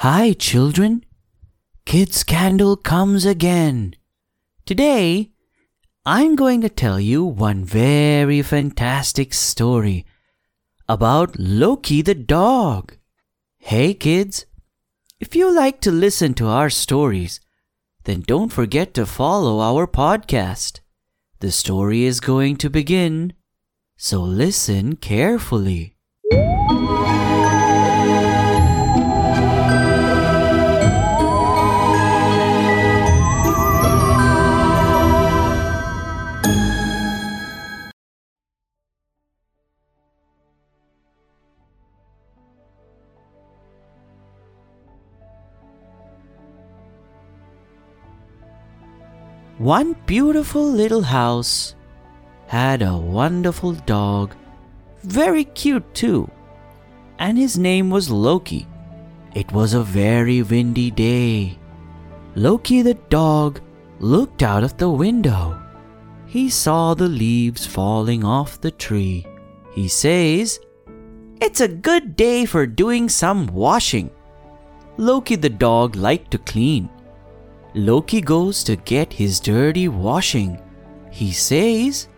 Hi, children. Kids Candle comes again. Today, I'm going to tell you one very fantastic story about Loki the dog. Hey, kids, if you like to listen to our stories, then don't forget to follow our podcast. The story is going to begin, so listen carefully. One beautiful little house had a wonderful dog, very cute too, and his name was Loki. It was a very windy day. Loki the dog looked out of the window. He saw the leaves falling off the tree. He says, It's a good day for doing some washing. Loki the dog liked to clean. Loki goes to get his dirty washing. He says,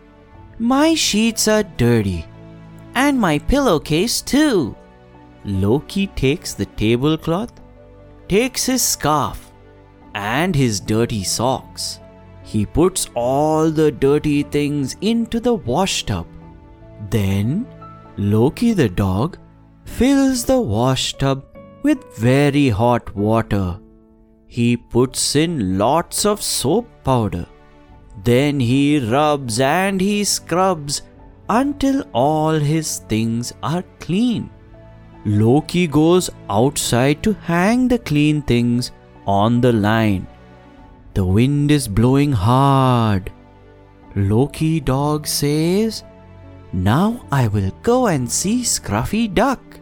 My sheets are dirty, and my pillowcase too. Loki takes the tablecloth, takes his scarf, and his dirty socks. He puts all the dirty things into the wash tub. Then, Loki the dog fills the wash tub with very hot water he puts in lots of soap powder. Then he rubs and he scrubs until all his things are clean. Loki goes outside to hang the clean things on the line. The wind is blowing hard. Loki dog says, Now I will go and see Scruffy Duck.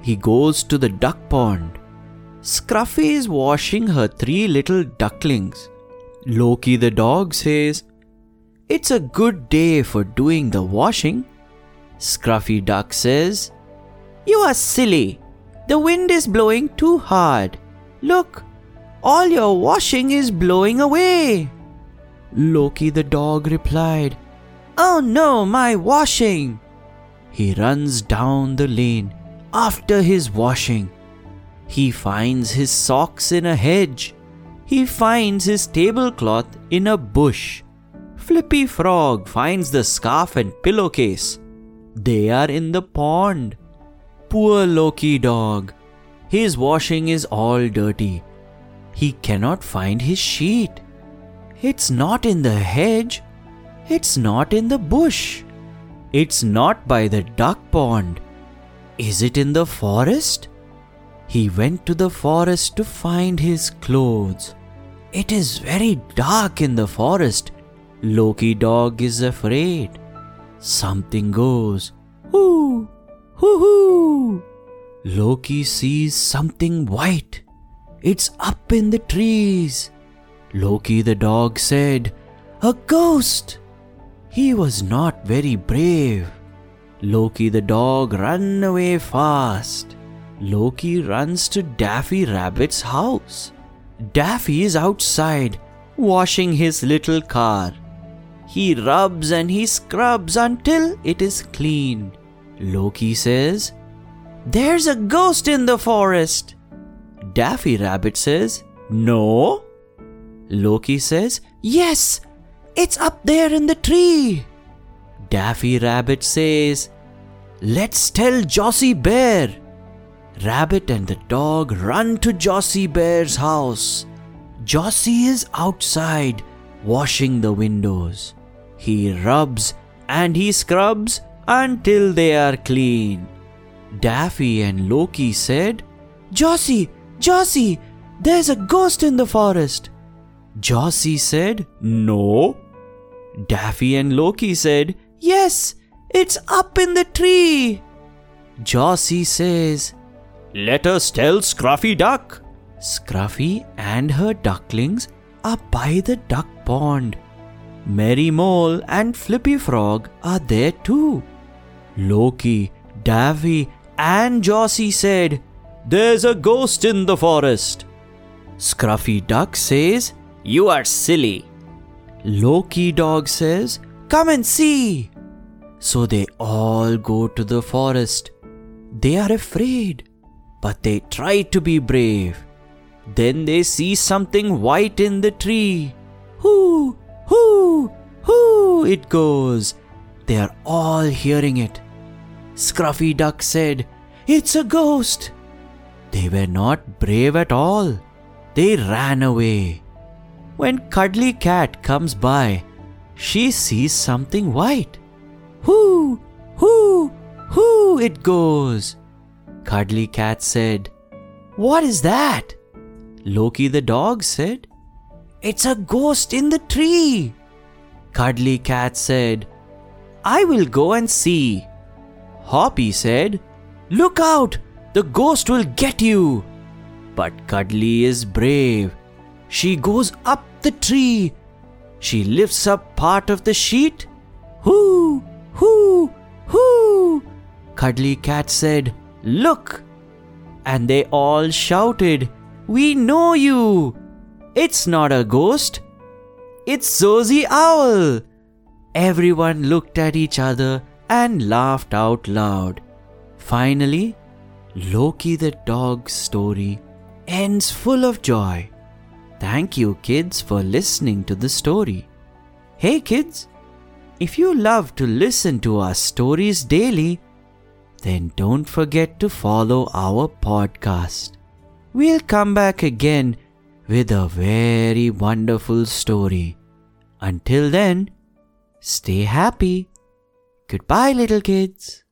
He goes to the duck pond. Scruffy is washing her three little ducklings. Loki the dog says, It's a good day for doing the washing. Scruffy Duck says, You are silly. The wind is blowing too hard. Look, all your washing is blowing away. Loki the dog replied, Oh no, my washing! He runs down the lane after his washing. He finds his socks in a hedge. He finds his tablecloth in a bush. Flippy Frog finds the scarf and pillowcase. They are in the pond. Poor Loki dog. His washing is all dirty. He cannot find his sheet. It's not in the hedge. It's not in the bush. It's not by the duck pond. Is it in the forest? He went to the forest to find his clothes. It is very dark in the forest. Loki dog is afraid. Something goes, hoo, hoo, hoo. Loki sees something white. It's up in the trees. Loki the dog said, A ghost! He was not very brave. Loki the dog ran away fast. Loki runs to Daffy Rabbit's house. Daffy is outside, washing his little car. He rubs and he scrubs until it is clean. Loki says, There's a ghost in the forest. Daffy Rabbit says, No. Loki says, Yes, it's up there in the tree. Daffy Rabbit says, Let's tell Jossie Bear. Rabbit and the dog run to Jossie Bear's house. Jossie is outside washing the windows. He rubs and he scrubs until they are clean. Daffy and Loki said, Jossie, Jossie, there's a ghost in the forest. Jossie said, No. Daffy and Loki said, Yes, it's up in the tree. Jossie says, let us tell Scruffy Duck. Scruffy and her ducklings are by the duck pond. Merry Mole and Flippy Frog are there too. Loki, Davy, and Jossie said, There's a ghost in the forest. Scruffy Duck says, You are silly. Loki Dog says, Come and see. So they all go to the forest. They are afraid, but they try to be brave. Then they see something white in the tree. Hoo, hoo, hoo, it goes. They are all hearing it. Scruffy Duck said, It's a ghost. They were not brave at all. They ran away. When Cuddly Cat comes by, she sees something white. Hoo, hoo, hoo, it goes. Cuddly Cat said, What is that? Loki the dog said, It's a ghost in the tree. Cuddly Cat said, I will go and see. Hoppy said, Look out! The ghost will get you! But Cuddly is brave. She goes up the tree. She lifts up part of the sheet. Hoo! Hoo! Hoo! Cuddly Cat said, Look! And they all shouted, We know you! It's not a ghost. It's Zozy Owl! Everyone looked at each other and laughed out loud. Finally, Loki the dog's story ends full of joy. Thank you, kids, for listening to the story. Hey, kids, if you love to listen to our stories daily, then don't forget to follow our podcast. We'll come back again with a very wonderful story. Until then, stay happy. Goodbye, little kids.